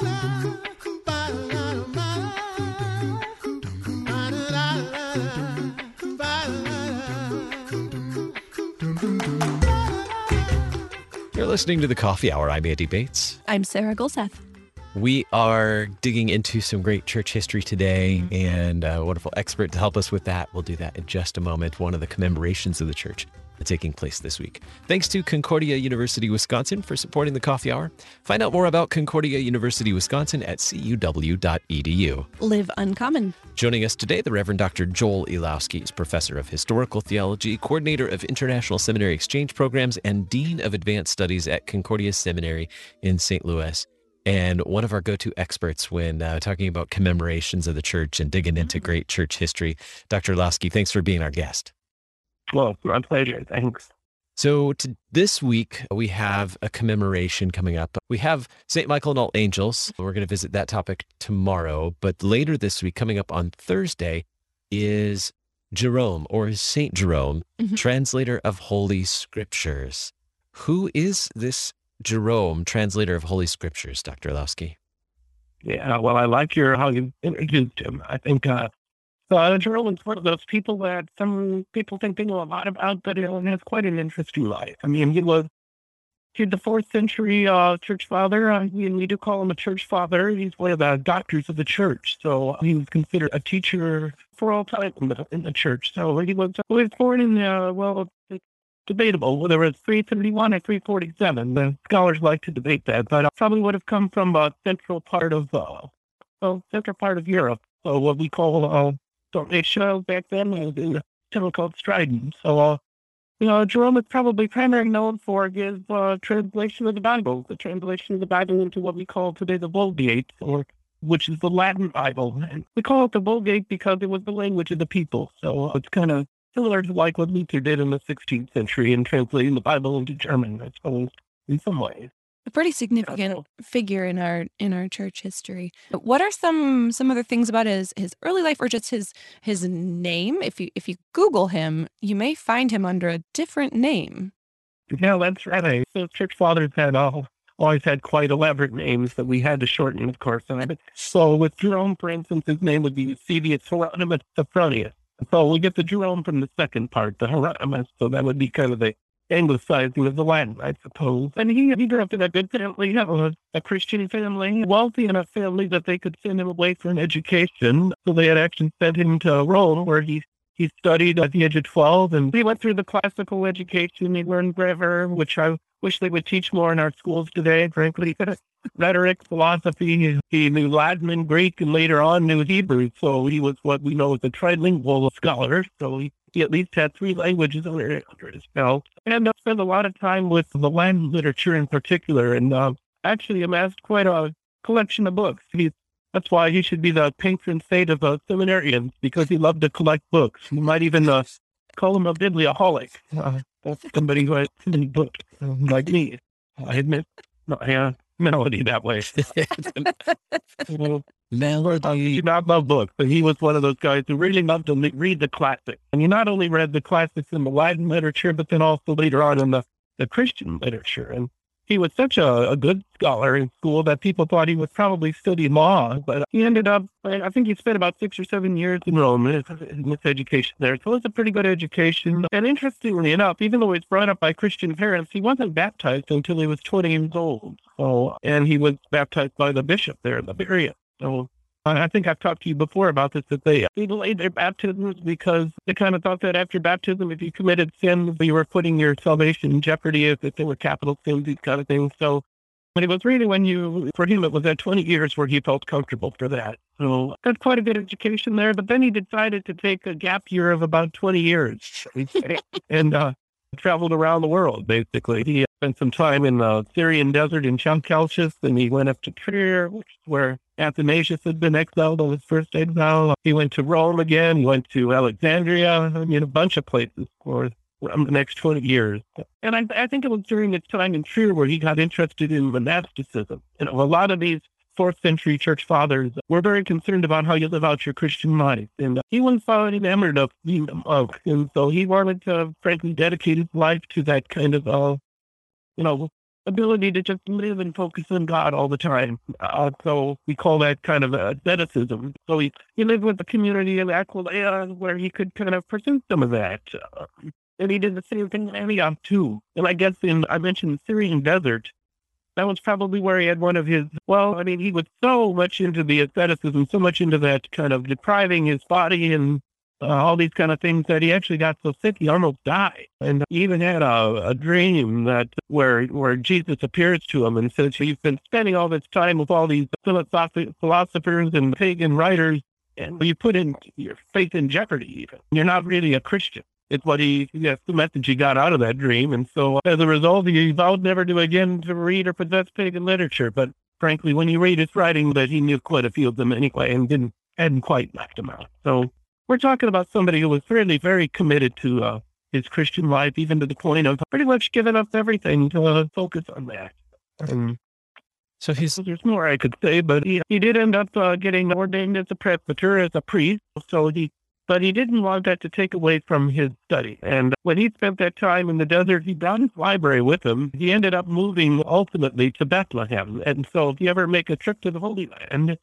You're listening to the Coffee Hour. I'm Andy Bates. I'm Sarah Golseth. We are digging into some great church history today, mm-hmm. and a wonderful expert to help us with that. We'll do that in just a moment. One of the commemorations of the church taking place this week. Thanks to Concordia University Wisconsin for supporting the coffee hour. Find out more about Concordia University Wisconsin at cuw.edu. Live uncommon. Joining us today, the Reverend Dr. Joel Elowsky is professor of historical theology, coordinator of international seminary exchange programs, and dean of advanced studies at Concordia Seminary in St. Louis and one of our go-to experts when uh, talking about commemorations of the church and digging into great church history. Dr. Elowsky, thanks for being our guest. Well, my pleasure. Thanks. So to, this week we have a commemoration coming up. We have St. Michael and All Angels. We're going to visit that topic tomorrow, but later this week, coming up on Thursday, is Jerome or Saint Jerome, mm-hmm. translator of Holy Scriptures. Who is this Jerome, translator of Holy Scriptures, Dr. Elowsky? Yeah, well, I like your how you introduced him. I think uh, uh, Jerome is one of those people that some people think they know a lot about, but he has quite an interesting life. I mean, he was he's the fourth century uh, church father. Uh, we, we do call him a church father. He's one of the doctors of the church. So he was considered a teacher for all time in the, in the church. So he was, he was born in, uh, well, debatable whether it's 331 or 347. The scholars like to debate that, but probably would have come from a central part of, uh, well, central part of Europe. So what we call uh, show back then was town called Stridon. So, uh, you know, Jerome is probably primarily known for his uh, translation of the Bible, the translation of the Bible into what we call today the Vulgate, or which is the Latin Bible. And we call it the Vulgate because it was the language of the people. So uh, it's kind of similar to like what Luther did in the 16th century in translating the Bible into German, I suppose, in some ways a pretty significant figure in our in our church history. What are some some other things about his his early life or just his his name? If you if you Google him, you may find him under a different name. Yeah, that's right. So church fathers had all always had quite elaborate names that we had to shorten, of course. And So with Jerome, for instance, his name would be Eusebius Hieronymus Sophronius. So we get the Jerome from the second part, the Hieronymus. So that would be kind of the anglicizing of the Latin, I suppose. And he, he grew up in a good family, a, a Christian family, wealthy enough family that they could send him away for an education. So they had actually sent him to Rome, where he he studied at the age of 12 and he went through the classical education. He learned grammar, which I wish they would teach more in our schools today, frankly. Rhetoric, philosophy. He knew Latin and Greek and later on knew Hebrew. So he was what we know as a trilingual scholar. So he he at least had three languages under, under his belt. And I spent a lot of time with the Latin literature in particular, and uh, actually amassed quite a collection of books. He's, that's why he should be the patron saint of uh, seminarians, because he loved to collect books. You might even uh, call him a biblioholic. Uh, that's somebody who has many books, uh, like me. I admit, no, yeah, melody that way. Melody. He did not love books, but he was one of those guys who really loved to read the classics. And he not only read the classics in the Latin literature, but then also later on in the, the Christian literature. And he was such a, a good scholar in school that people thought he was probably studying law, but he ended up, I think he spent about six or seven years in Rome in his education there. So it was a pretty good education. And interestingly enough, even though he was brought up by Christian parents, he wasn't baptized until he was 20 years old. So, and he was baptized by the bishop there in the area. So I think I've talked to you before about this, that they, delayed their baptisms because they kind of thought that after baptism, if you committed sins, you were putting your salvation in jeopardy if, they were capital sins, these kind of things. So, but it was really when you, for him, it was at 20 years where he felt comfortable for that. So got quite a good education there. But then he decided to take a gap year of about 20 years and uh, traveled around the world, basically. He spent some time in the Syrian desert in Chalcis, and he went up to Trier, which is where Athanasius had been exiled on his first exile. He went to Rome again. He went to Alexandria. I mean, a bunch of places for the next 20 years. And I, I think it was during his time in Trier where he got interested in monasticism. You know, a lot of these fourth century church fathers were very concerned about how you live out your Christian life. And he was found enamored of being a monk. And so he wanted to, frankly, dedicate his life to that kind of, uh, you know, ability to just live and focus on God all the time. Uh, so we call that kind of asceticism. So he, he lived with the community in Aquileia where he could kind of pursue some of that. Uh, and he did the same thing in Antioch too. And I guess in, I mentioned the Syrian desert, that was probably where he had one of his, well, I mean, he was so much into the asceticism, so much into that kind of depriving his body and uh, all these kind of things that he actually got so sick he almost died. And he even had a, a dream that where where Jesus appears to him and says, "You've been spending all this time with all these philosoph- philosophers and pagan writers, and you put in your faith in jeopardy. Even you're not really a Christian." It's what he, that's the message he got out of that dream. And so as a result, he vowed never to again to read or possess pagan literature. But frankly, when you read his writing, that he knew quite a few of them anyway and didn't, hadn't quite left them out. So we're talking about somebody who was really very committed to uh, his Christian life, even to the point of pretty much giving up everything to uh, focus on that. And so he's there's more I could say, but he he did end up uh, getting ordained as a presbyter, as a priest. So he, but he didn't want that to take away from his study. And when he spent that time in the desert, he brought his library with him. He ended up moving ultimately to Bethlehem. And so if you ever make a trip to the Holy Land,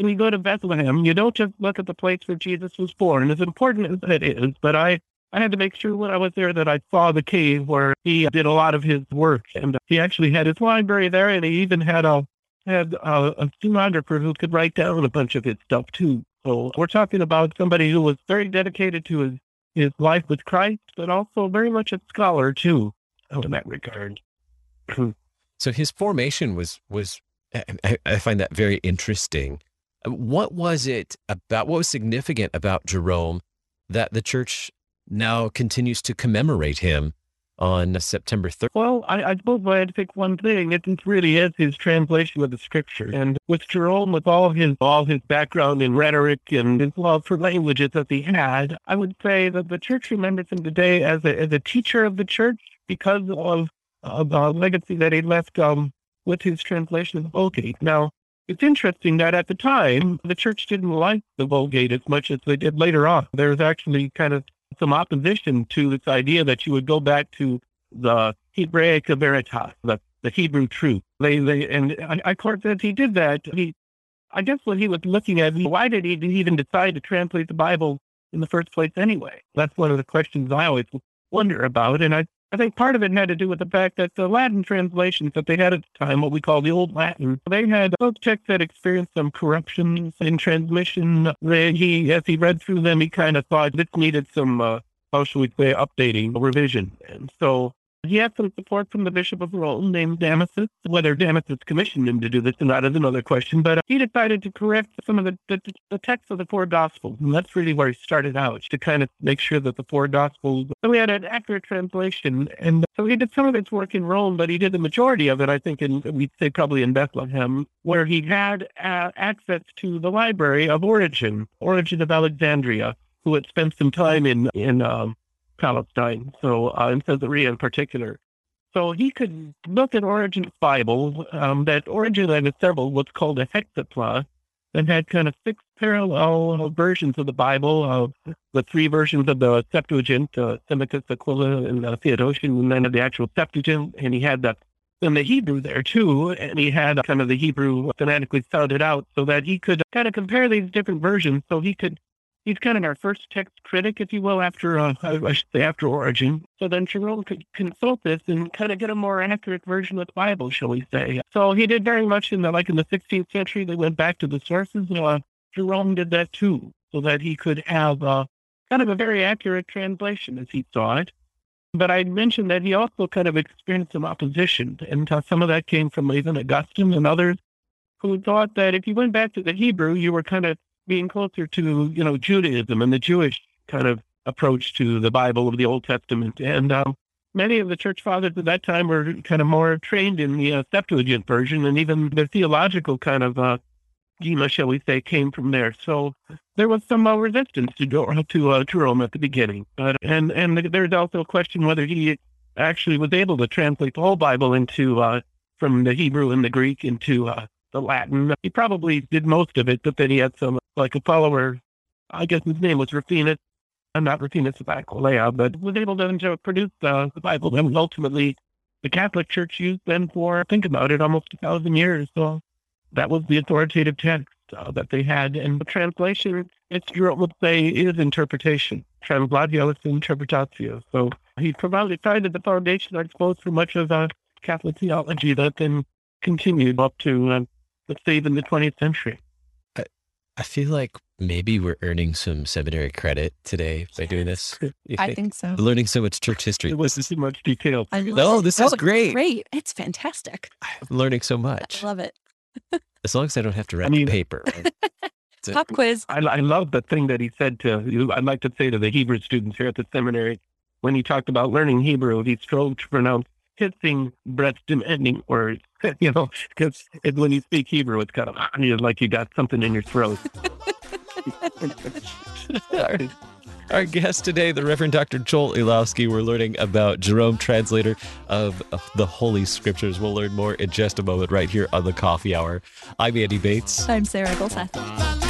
when you go to Bethlehem, you don't just look at the place where Jesus was born, as important as it is, but I, I had to make sure when I was there that I saw the cave where he did a lot of his work. And he actually had his library there, and he even had a had a, a stenographer who could write down a bunch of his stuff too. So we're talking about somebody who was very dedicated to his, his life with Christ, but also very much a scholar too, oh, in that regard. so his formation was was I find that very interesting. What was it about, what was significant about Jerome that the church now continues to commemorate him on September 3rd? Well, I, I suppose if I had to pick one thing, it really is his translation of the scripture. And with Jerome, with all his all his background in rhetoric and his love for languages that he had, I would say that the church remembers him today as a, as a teacher of the church because of, of the legacy that he left um, with his translation of the Vulgate. Now, it's interesting that at the time, the church didn't like the Vulgate as much as they did later on. There was actually kind of some opposition to this idea that you would go back to the Hebraica Veritas, the, the Hebrew truth. They, they, and I, I court he did that. He, I guess what he was looking at, why did he even decide to translate the Bible in the first place anyway? That's one of the questions I always wonder about. And I I think part of it had to do with the fact that the Latin translations that they had at the time, what we call the Old Latin, they had those texts that experienced some corruptions in transmission. They, he, as he read through them, he kind of thought this needed some, uh, how should we say, updating, or revision. And so he had some support from the Bishop of Rome named Damasus. Whether Damasus commissioned him to do this or not is another question, but uh, he decided to correct some of the, the, the texts of the four Gospels. And that's really where he started out, to kind of make sure that the four Gospels, so we had an accurate translation. And so he did some of his work in Rome, but he did the majority of it, I think, in, we'd say probably in Bethlehem, where he had uh, access to the library of Origen, Origen of Alexandria, who had spent some time in, in um, Palestine, so uh, in Caesarea in particular. So he could look at Origen's Bible. Um, that Origen had assembled what's called a hexapla that had kind of six parallel versions of the Bible, uh, the three versions of the Septuagint, uh, Symmachus, Aquila, and uh, Theodotion, and then of the actual Septuagint, and he had that in the Hebrew there too, and he had kind of the Hebrew phonetically sounded out so that he could kind of compare these different versions so he could he's kind of our first text critic, if you will, after uh, I should say after Origen. So then Jerome could consult this and kind of get a more accurate version of the Bible, shall we say? So he did very much in the like in the 16th century. They went back to the sources. Uh, Jerome did that too, so that he could have uh, kind of a very accurate translation as he saw it. But I mentioned that he also kind of experienced some opposition, and some of that came from even Augustine and others who thought that if you went back to the Hebrew, you were kind of being closer to, you know, Judaism and the Jewish kind of approach to the Bible of the Old Testament. And um, many of the church fathers at that time were kind of more trained in the uh, Septuagint version, and even the theological kind of uh, schema, shall we say, came from there. So there was some uh, resistance to to uh, Jerome at the beginning. But and and there's also a question whether he actually was able to translate the whole Bible into uh, from the Hebrew and the Greek into uh, the Latin. He probably did most of it, but then he had some, like a follower, I guess his name was Rufinus. I'm not Rufinus of Aquileia, but was able to, produce uh, the Bible that was ultimately the Catholic Church used them for, think about it, almost a thousand years. So that was the authoritative text uh, that they had. And the translation, it's, you would say, is interpretation. Translatio is interpretatio. So he provided, provided the foundation, I suppose, for much of uh, Catholic theology that then continued up to, uh, let's the 20th century. I feel like maybe we're earning some seminary credit today by doing this. I think so. Learning so much church history. It wasn't too much detail. I No, it. this is great. Great. It's fantastic. I'm learning so much. I love it. As long as I don't have to write mean- the paper. It's a- Pop quiz. I, I love the thing that he said to you. I'd like to say to the Hebrew students here at the seminary, when he talked about learning Hebrew, he strove to pronounce hissing, breath demanding words. You know, because when you speak Hebrew, it's kind of like you got something in your throat. our, our guest today, the Reverend Dr. Joel Elowsky. We're learning about Jerome, translator of, of the Holy Scriptures. We'll learn more in just a moment right here on the Coffee Hour. I'm Andy Bates. I'm Sarah Golseth.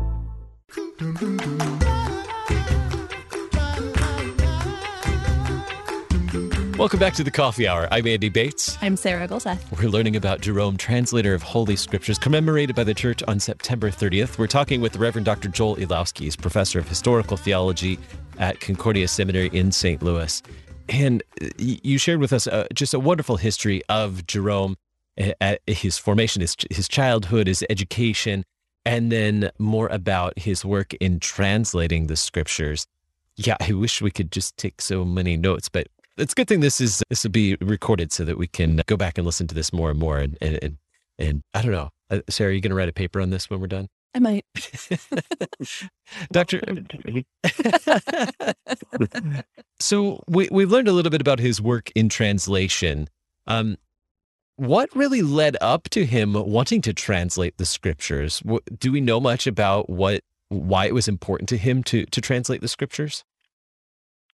Welcome back to the Coffee Hour. I'm Andy Bates. I'm Sarah Golseth. We're learning about Jerome, translator of Holy Scriptures, commemorated by the Church on September 30th. We're talking with the Reverend Dr. Joel Elowsky. He's professor of historical theology at Concordia Seminary in St. Louis. And uh, you shared with us uh, just a wonderful history of Jerome, uh, uh, his formation, his, his childhood, his education, and then more about his work in translating the scriptures. Yeah, I wish we could just take so many notes, but it's a good thing this is this will be recorded so that we can go back and listen to this more and more. And and and, and I don't know, uh, Sarah, are you going to write a paper on this when we're done, I might. Doctor? Send it to me. so we we've learned a little bit about his work in translation. Um, what really led up to him wanting to translate the scriptures? Do we know much about what why it was important to him to to translate the scriptures?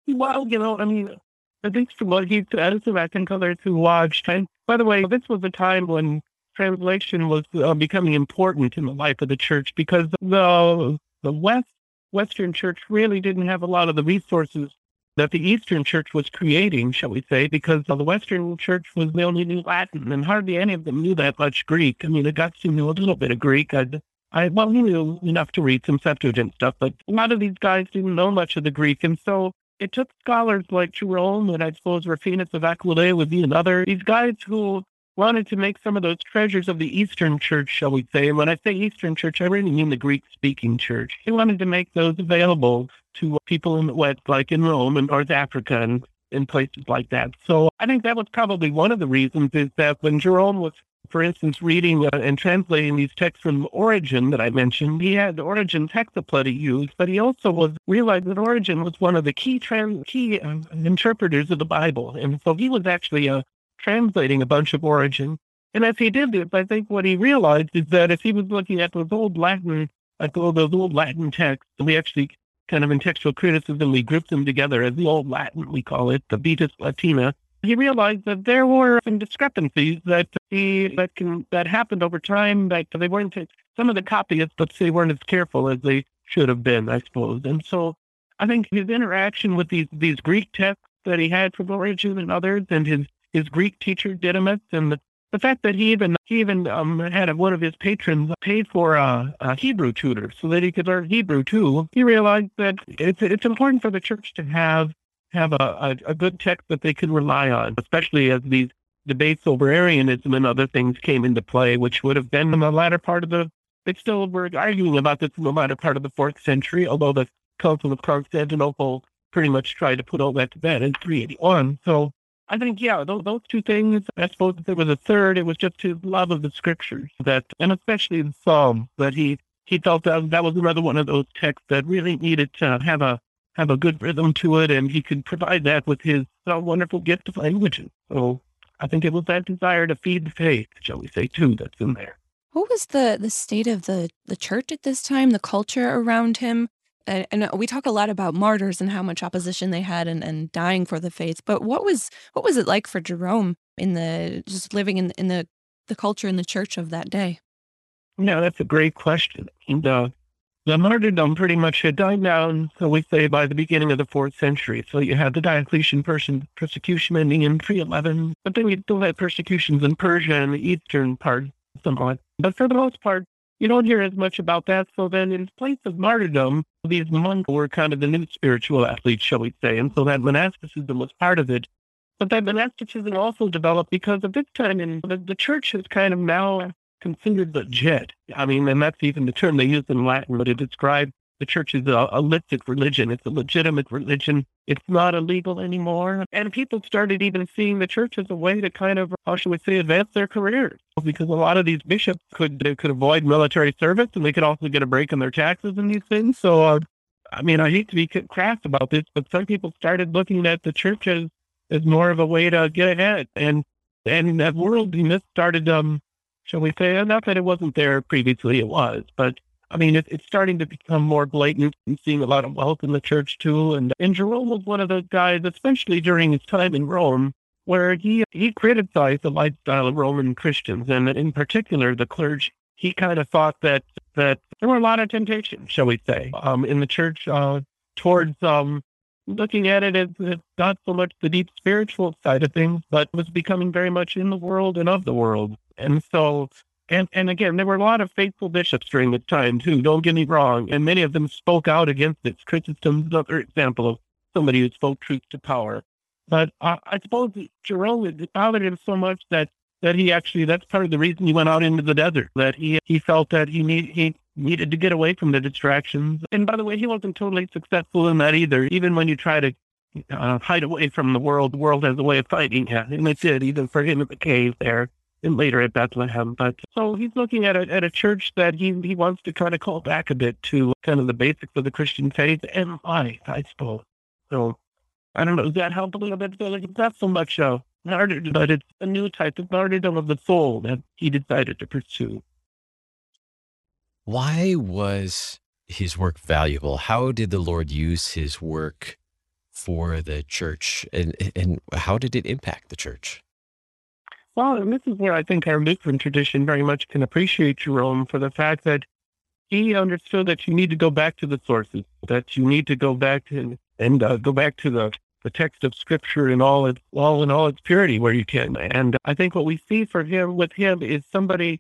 Well, you know, I mean, at least from what he I think others who watched. And by the way, this was a time when translation was uh, becoming important in the life of the church because the the West Western Church really didn't have a lot of the resources that the Eastern Church was creating, shall we say, because the Western Church was the only knew Latin, and hardly any of them knew that much Greek. I mean, Augustine knew a little bit of Greek. I'd, I well, he knew enough to read some Septuagint stuff, but a lot of these guys didn't know much of the Greek, and so it took scholars like Jerome and I suppose Rufinus of Aquileia would be another. These guys who wanted to make some of those treasures of the Eastern Church, shall we say. And when I say Eastern Church, I really mean the Greek-speaking church. He wanted to make those available to people in the West, like in Rome and North Africa and in places like that. So I think that was probably one of the reasons is that when Jerome was for instance, reading uh, and translating these texts from Origen that I mentioned, he had Origen's hexaplet he used, but he also was realized that Origen was one of the key trans, key uh, interpreters of the Bible, and so he was actually uh, translating a bunch of Origen. And as he did this, I think what he realized is that if he was looking at those old Latin, like all those old Latin texts, we actually kind of in textual criticism, we grouped them together as the old Latin, we call it, the Vetus Latina he realized that there were some discrepancies that he that can that happened over time that they weren't some of the copyists let's say weren't as careful as they should have been i suppose and so i think his interaction with these these greek texts that he had from Origen and others and his his greek teacher didymus and the, the fact that he even he even um, had one of his patrons paid for a, a hebrew tutor so that he could learn hebrew too he realized that it's it's important for the church to have have a, a, a, good text that they could rely on, especially as these debates over Arianism and other things came into play, which would have been in the latter part of the, they still were arguing about this in the latter part of the fourth century, although the Council of Constantinople pretty much tried to put all that to bed in 381. So I think, yeah, those, those two things, I suppose if there was a third, it was just his love of the scriptures that, and especially the Psalms, that he, he felt that that was another one of those texts that really needed to have a, have a good rhythm to it. And he could provide that with his uh, wonderful gift of languages. So I think it was that desire to feed the faith, shall we say, too, that's in there. What was the the state of the the church at this time? The culture around him? And, and we talk a lot about martyrs and how much opposition they had and, and dying for the faith. But what was what was it like for Jerome in the just living in in the the culture in the church of that day? No, that's a great question. And uh, the martyrdom pretty much had died down, so we say, by the beginning of the fourth century. So you had the Diocletian person persecution ending in 311, but then you still had persecutions in Persia and the eastern part somewhat. But for the most part, you don't hear as much about that. So then, in place of martyrdom, these monks were kind of the new spiritual athletes, shall we say. And so that monasticism was part of it. But that monasticism also developed because of this time, and the, the church is kind of now considered legit. I mean, and that's even the term they use in Latin, but it the church is a, a licit religion. It's a legitimate religion. It's not illegal anymore. And people started even seeing the church as a way to kind of, how should we say, advance their careers. Because a lot of these bishops could could avoid military service and they could also get a break in their taxes and these things. So, uh, I mean, I hate to be crass about this, but some people started looking at the church as, as more of a way to get ahead. And and that worldliness started, um, shall we say, not that it wasn't there previously, it was, but I mean, it, it's starting to become more blatant and seeing a lot of wealth in the church too. And, and Jerome was one of those guys, especially during his time in Rome, where he, he criticized the lifestyle of Roman Christians and in particular the clergy. He kind of thought that, that there were a lot of temptations, shall we say, um, in the church uh, towards um, looking at it as, as not so much the deep spiritual side of things, but was becoming very much in the world and of the world. And so and, and again, there were a lot of faithful bishops during this time, too. Don't get me wrong. And many of them spoke out against it. Chrysostom's another example of somebody who spoke truth to power. But uh, I suppose Jerome, it bothered him so much that that he actually, that's part of the reason he went out into the desert, that he, he felt that he, need, he needed to get away from the distractions. And by the way, he wasn't totally successful in that either. Even when you try to uh, hide away from the world, the world has a way of fighting you. And it did, even for him in the cave there and later at Bethlehem. But so he's looking at a, at a church that he, he wants to kind of call back a bit to kind of the basics of the Christian faith and life, I suppose. So I don't know. Does that help a little bit? So it's not so much a martyrdom, but it's a new type of martyrdom of the soul that he decided to pursue. Why was his work valuable? How did the Lord use his work for the church, and and how did it impact the church? Well, and this is where I think our Lutheran tradition very much can appreciate Jerome for the fact that he understood that you need to go back to the sources, that you need to go back to, and uh, go back to the, the text of Scripture in all its all in all its purity where you can. And I think what we see for him with him is somebody,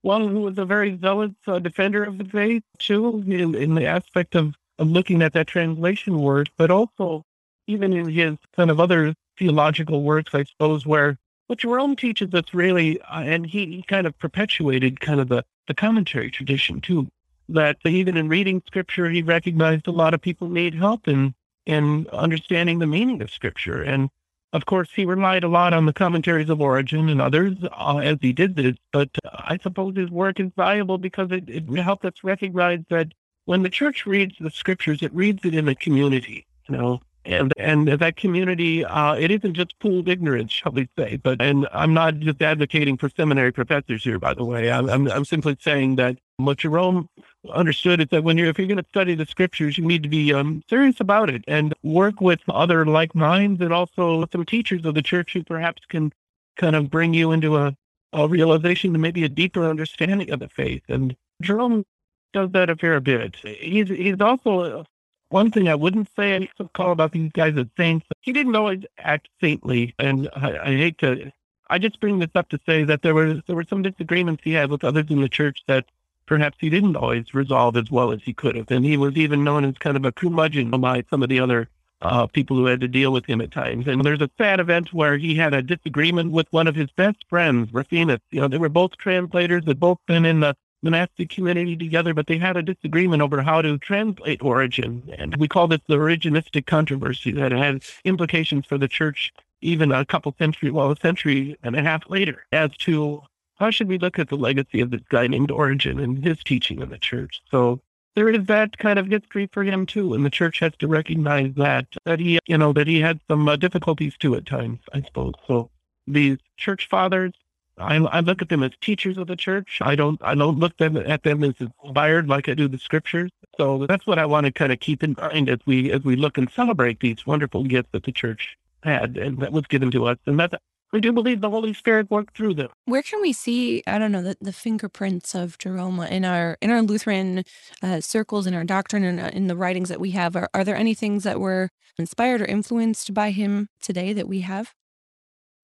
one who was a very zealous uh, defender of the faith too, in, in the aspect of of looking at that translation word, but also even in his kind of other theological works, I suppose, where what Jerome teaches us really, uh, and he, he kind of perpetuated kind of the, the commentary tradition too, that even in reading scripture, he recognized a lot of people need help in, in understanding the meaning of scripture. And of course, he relied a lot on the commentaries of Origen and others uh, as he did this, but uh, I suppose his work is valuable because it, it helped us recognize that when the church reads the scriptures, it reads it in a community, you know, and and that community, uh, it isn't just pooled ignorance, shall we say? But and I'm not just advocating for seminary professors here, by the way. I'm I'm, I'm simply saying that what Jerome understood is that when you're if you're going to study the scriptures, you need to be um, serious about it and work with other like minds and also some teachers of the church who perhaps can kind of bring you into a, a realization and maybe a deeper understanding of the faith. And Jerome does that a fair bit. He's he's also one thing I wouldn't say I call about these guys as saints, he didn't always act saintly. And I, I hate to, I just bring this up to say that there were there were some disagreements he had with others in the church that perhaps he didn't always resolve as well as he could have. And he was even known as kind of a curmudgeon by some of the other uh, people who had to deal with him at times. And there's a sad event where he had a disagreement with one of his best friends, Rufinus. You know, they were both translators, they'd both been in the monastic community together, but they had a disagreement over how to translate Origen. And we call this the Origenistic controversy that had implications for the church even a couple centuries, well, a century and a half later, as to how should we look at the legacy of this guy named Origen and his teaching in the church. So there is that kind of history for him too, and the church has to recognize that that he, you know, that he had some uh, difficulties too at times, I suppose. So these church fathers, I, I look at them as teachers of the church. I don't I don't look them at them as inspired like I do the scriptures. So that's what I want to kind of keep in mind as we as we look and celebrate these wonderful gifts that the church had and that was given to us. And that's we do believe the Holy Spirit worked through them. Where can we see, I don't know, the, the fingerprints of Jerome in our in our Lutheran uh, circles, in our doctrine, and in, in the writings that we have? Are, are there any things that were inspired or influenced by him today that we have?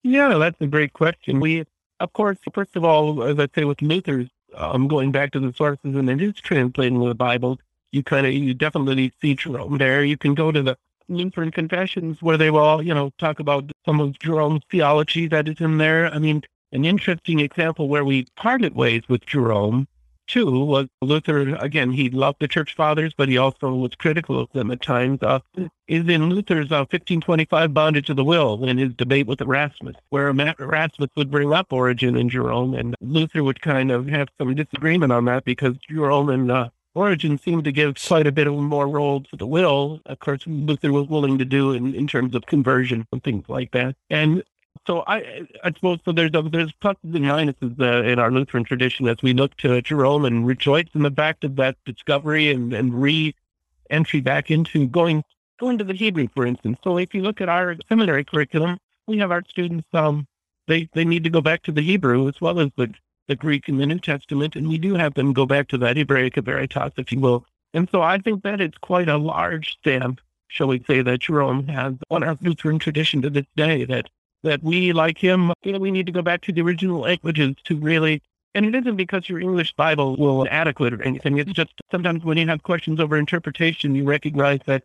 Yeah, that's a great question. We, of course, first of all, as I say with Luther's, um, going back to the sources and it is translating the Bible, you kind of, you definitely see Jerome there. You can go to the Lutheran confessions where they will, you know, talk about some of Jerome's theology that is in there. I mean, an interesting example where we parted ways with Jerome too was Luther. Again, he loved the church fathers, but he also was critical of them at times. Uh, is in Luther's uh, 1525 Bondage of the Will in his debate with Erasmus, where Erasmus would bring up Origen and Jerome, and Luther would kind of have some disagreement on that because Jerome and uh, Origen seemed to give quite a bit of more role to the will. Of course, Luther was willing to do in, in terms of conversion and things like that. And so I, I suppose so. There's there's pluses and minuses uh, in our Lutheran tradition as we look to Jerome and rejoice in the fact of that discovery and and re-entry back into going going to the Hebrew, for instance. So if you look at our seminary curriculum, we have our students um they they need to go back to the Hebrew as well as the the Greek and the New Testament, and we do have them go back to that Hebraica Veritas, if you will. And so I think that it's quite a large stamp, shall we say, that Jerome has on our Lutheran tradition to this day, that that we, like him, you know, we need to go back to the original languages to really and it isn't because your English Bible will adequate or anything. It's just sometimes when you have questions over interpretation, you recognize that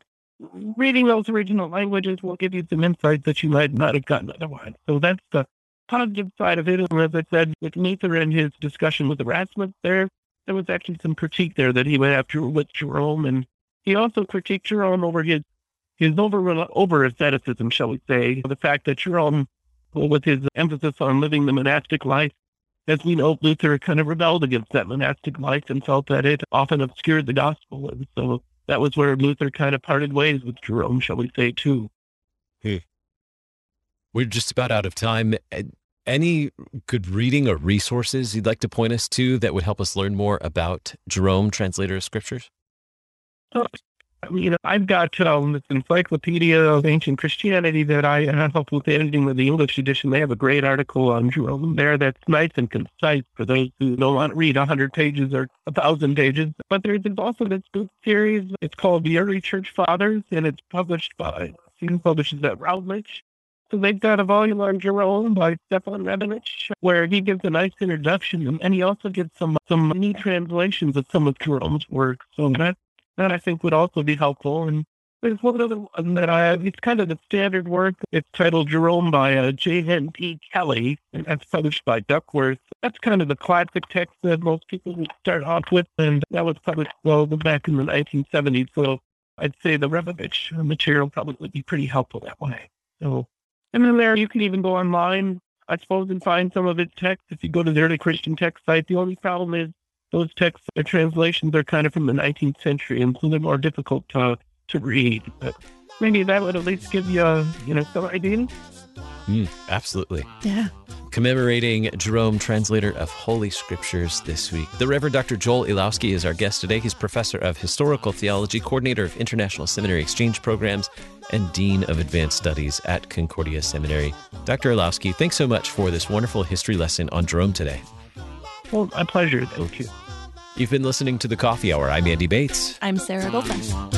reading those original languages will give you some insights that you might not have gotten otherwise. So that's the positive side of it, and as I said, with Luther and his discussion with Erasmus there, there was actually some critique there that he went after with Jerome, and he also critiqued Jerome over his his over over asceticism, shall we say, the fact that Jerome, with his emphasis on living the monastic life, as we know, Luther kind of rebelled against that monastic life and felt that it often obscured the gospel, and so that was where Luther kind of parted ways with Jerome, shall we say, too. Hmm. We're just about out of time any good reading or resources you'd like to point us to that would help us learn more about Jerome, translator of scriptures? You know, I've got um, this encyclopedia of ancient Christianity that I, help with editing with the English edition. They have a great article on Jerome there that's nice and concise for those who don't want to read 100 pages or 1,000 pages. But there's also this book series. It's called The Early Church Fathers, and it's published by, Stephen publishes at Routledge. So they've got a volume on Jerome by Stefan Rebenich, where he gives a nice introduction, and he also gives some some neat translations of some of Jerome's work. So that that I think would also be helpful. And there's one other one that I have. It's kind of the standard work. It's titled Jerome by uh, J. N. D. Kelly, and that's published by Duckworth. That's kind of the classic text that most people would start off with, and that was published well back in the 1970s. So I'd say the Rebenich material probably would be pretty helpful that way. So and then there you can even go online, I suppose, and find some of its text. If you go to the early Christian text site, the only problem is those texts, the translations are kind of from the 19th century, and so they're more difficult to, to read. But maybe that would at least give you, a, you know, some idea. Mm, absolutely. Yeah. Commemorating Jerome, translator of Holy Scriptures this week. The Reverend Dr. Joel Elowsky is our guest today. He's professor of historical theology, coordinator of international seminary exchange programs, and dean of advanced studies at Concordia Seminary. Dr. Elowsky, thanks so much for this wonderful history lesson on Jerome today. Well, my pleasure. Thank you. You've been listening to the Coffee Hour. I'm Andy Bates. I'm Sarah Golden.